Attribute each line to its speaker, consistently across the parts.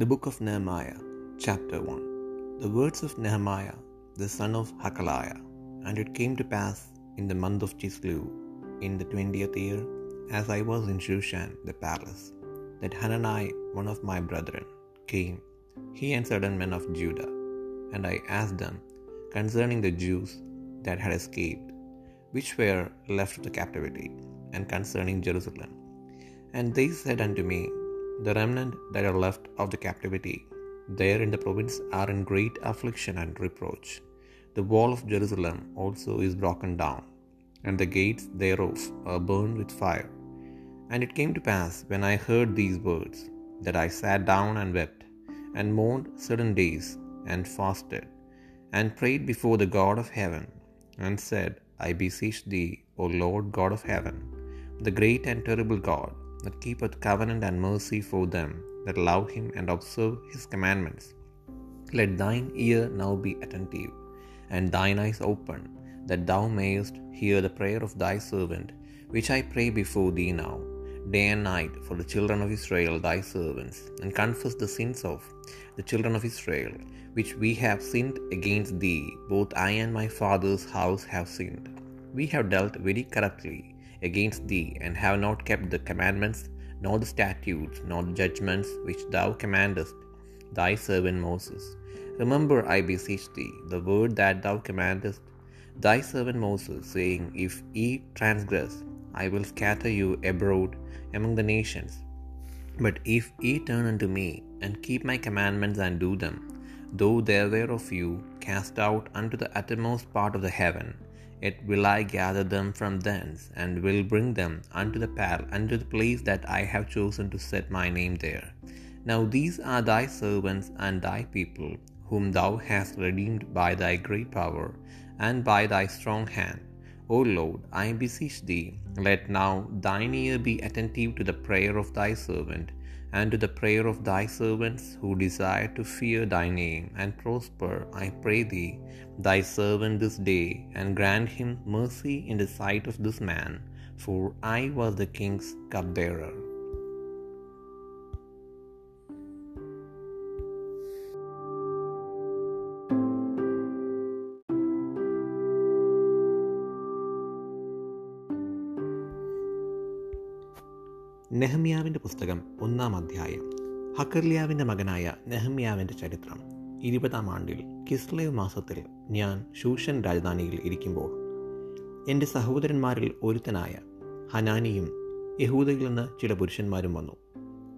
Speaker 1: The Book of Nehemiah, Chapter 1 The words of Nehemiah, the son of Hachaliah. And it came to pass in the month of Chislev, in the twentieth year, as I was in Shushan the palace, that Hanani, one of my brethren, came, he and certain men of Judah. And I asked them concerning the Jews that had escaped, which were left of the captivity, and concerning Jerusalem. And they said unto me, The remnant that are left of the captivity there in the province are in great affliction and reproach. The wall of Jerusalem also is broken down, and the gates thereof are burned with fire. And it came to pass, when I heard these words, that I sat down and wept, and mourned certain days, and fasted, and prayed before the God of heaven, and said, I beseech thee, O Lord God of heaven, the great and terrible God, that keepeth covenant and mercy for them that love him and observe his commandments. Let thine ear now be attentive, and thine eyes open, that thou mayest hear the prayer of thy servant, which I pray before thee now, day and night, for the children of Israel thy servants, and confess the sins of the children of Israel, which we have sinned against thee, both I and my father's house have sinned. We have dealt very corruptly against thee, and have not kept the commandments, nor the statutes, nor the judgments which thou commandest thy servant Moses. Remember, I beseech thee, the word that thou commandest thy servant Moses, saying, If ye transgress, I will scatter you abroad among the nations. But if ye turn unto me, and keep my commandments and do them, though there were of you cast out unto the uttermost part of the heaven, yet will I gather them from thence, and will bring them unto the pal unto the place that I have chosen to set my name there. Now these are thy servants and thy people, whom thou hast redeemed by thy great power and by thy strong hand. O Lord, I beseech thee, let now thine ear be attentive to the prayer of thy servant, and to the prayer of thy servants who desire to fear thy name and prosper, I pray thee, thy servant this day, and grant him mercy in the sight of this man, for I was the king's cupbearer. നെഹമ്യാവിന്റെ പുസ്തകം ഒന്നാം അധ്യായം. ഹക്കർലിയാവിന്റെ മകനായ നെഹമ്യാവിന്റെ ചരിത്രം. ഇരുപതാം ആണ്ടിൽ Kislev മാസത്തിൽ ഞാൻ ഷൂഷൻ രാജധാനിയിൽ ഇരിക്കുമ്പോൾ എന്റെ സഹോദരന്മാരിൽ ഒരുത്തനായ ഹനാനിയും യഹൂദയിൽ നിന്ന് ചില പുരുഷന്മാരും വന്നു.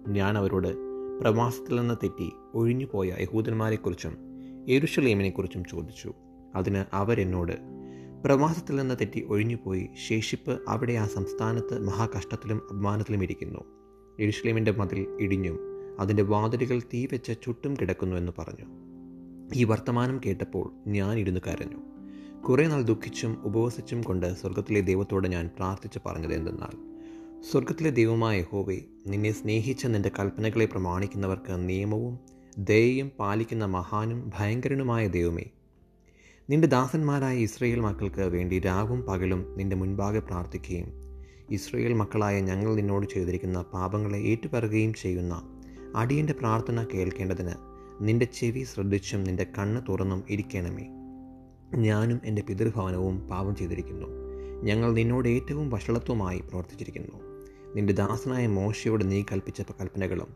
Speaker 1: ഞാൻ അവരോട് പ്രവാസത്തിൽ നിന്ന് തെറ്റി ഒഴിഞ്ഞുപോയ യഹൂദന്മാരെക്കുറിച്ചും എരുഷലേമിനെക്കുറിച്ചും ചോദിച്ചു. അതിന് അവരെന്നോട് പ്രവാസത്തിൽ നിന്ന് തെറ്റി ഒഴിഞ്ഞുപോയി ശേഷിപ്പ് അവിടെ ആ സംസ്ഥാനത്ത് മഹാകഷ്ടത്തിലും അഭിമാനത്തിലും ഇരിക്കുന്നു. എരുഷലേമിന്റെ മതിൽ ഇടിഞ്ഞും അതിന്റെ വാതിലുകൾ തീ വെച്ച് ചുട്ടും കിടക്കുന്നു എന്ന് പറഞ്ഞു. ഈ വർത്തമാനം കേട്ടപ്പോൾ ഞാൻ ഇരുന്ന് കരഞ്ഞു. കുറേ നാൾ ദുഃഖിച്ചും ഉപവസിച്ചും കൊണ്ട് സ്വർഗത്തിലെ ദൈവത്തോട് ഞാൻ പ്രാർത്ഥിച്ച് പറഞ്ഞത് എന്തെന്നാൽ സ്വർഗത്തിലെ ദൈവമായ ഹോവെ നിന്നെ സ്നേഹിച്ച നിന്റെ കൽപ്പനകളെ പ്രമാണിക്കുന്നവർക്ക് നിയമവും ദയയും പാലിക്കുന്ന മഹാനും ഭയങ്കരനുമായ ദൈവമേ നിന്റെ ദാസന്മാരായ ഇസ്രയേൽ മക്കൾക്ക് വേണ്ടി രാവും പകലും നിന്റെ മുൻപാകെ പ്രാർത്ഥിക്കുകയും ഇസ്രയേൽ മക്കളായ ഞങ്ങൾ നിന്നോട് ചെയ്തിരിക്കുന്ന പാപങ്ങളെ ഏറ്റുപറയുകയും ചെയ്യുന്ന അടിയന്റെ പ്രാർത്ഥന കേൾക്കേണ്ടതിന് നിന്റെ ചെവി ശ്രദ്ധിച്ചും നിന്റെ കണ്ണ് തുറന്നും ഇരിക്കണമേ. ഞാനും എന്റെ പിതൃഭവനവും പാപം ചെയ്തിരിക്കുന്നു. ഞങ്ങൾ നിന്നോട് ഏറ്റവും വഷളത്വമായി പ്രവർത്തിച്ചിരിക്കുന്നു. നിന്റെ ദാസനായ മോശയോട് നീ കൽപ്പിച്ച കൽപ്പനകളും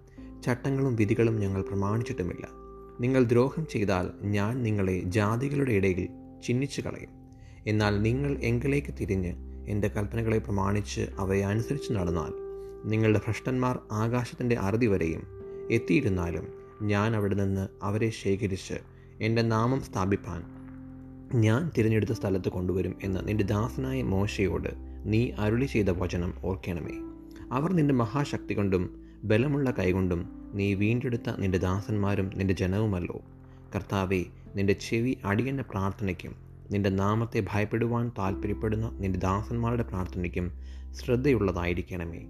Speaker 1: ചട്ടങ്ങളും വിധികളും ഞങ്ങൾ പ്രമാണിച്ചിട്ടുമില്ല. നിങ്ങൾ ദ്രോഹം ചെയ്താൽ ഞാൻ നിങ്ങളെ ജാതികളുടെ ഇടയിൽ ചിഹ്നിച്ചു കളയും എന്നാൽ നിങ്ങൾ എങ്കിലേക്ക് തിരിഞ്ഞ് എന്റെ കൽപ്പനകളെ പ്രമാണിച്ച് അവയെ അനുസരിച്ച് നടന്നാൽ നിങ്ങളുടെ ഭ്രഷ്ടന്മാർ ആകാശത്തിന്റെ അറുതി വരെയും എത്തിയിരുന്നാലും ഞാൻ അവിടെ നിന്ന് അവരെ ശേഖരിച്ച് എന്റെ നാമം സ്ഥാപിപ്പാൻ ഞാൻ തിരഞ്ഞെടുത്ത സ്ഥലത്ത് കൊണ്ടുവരും എന്ന് നിന്റെ ദാസനായ മോശയോട് നീ അരുളി ചെയ്ത വചനം ഓർക്കണമേ. അവർ നിന്റെ മഹാശക്തി കൊണ്ടും ബലമുള്ള കൈകൊണ്ടും നീ വീണ്ടെടുത്ത നിന്റെ ദാസന്മാരും നിന്റെ ജനവുമല്ലോ. കർത്താവെ നിന്റെ ചെവി അടിയന്റെ പ്രാർത്ഥനയ്ക്കും നിന്റെ നാമത്തെ ഭയപ്പെടുവാൻ താല്പര്യപ്പെടുന്ന നിന്റെ ദാസന്മാരുടെ പ്രാർത്ഥനയ്ക്കും ശ്രദ്ധയുള്ളതായിരിക്കണമേ.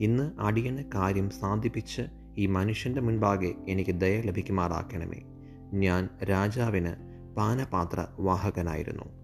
Speaker 1: ഇന്ന് അടിയന് കാര്യം സാധിപ്പിച്ച് ഈ മനുഷ്യന്റെ മുൻപാകെ എനിക്ക് ദയ ലഭിക്കുമാറാക്കണമേ. ഞാൻ രാജാവിന് പാനപാത്ര വാഹകനായിരുന്നു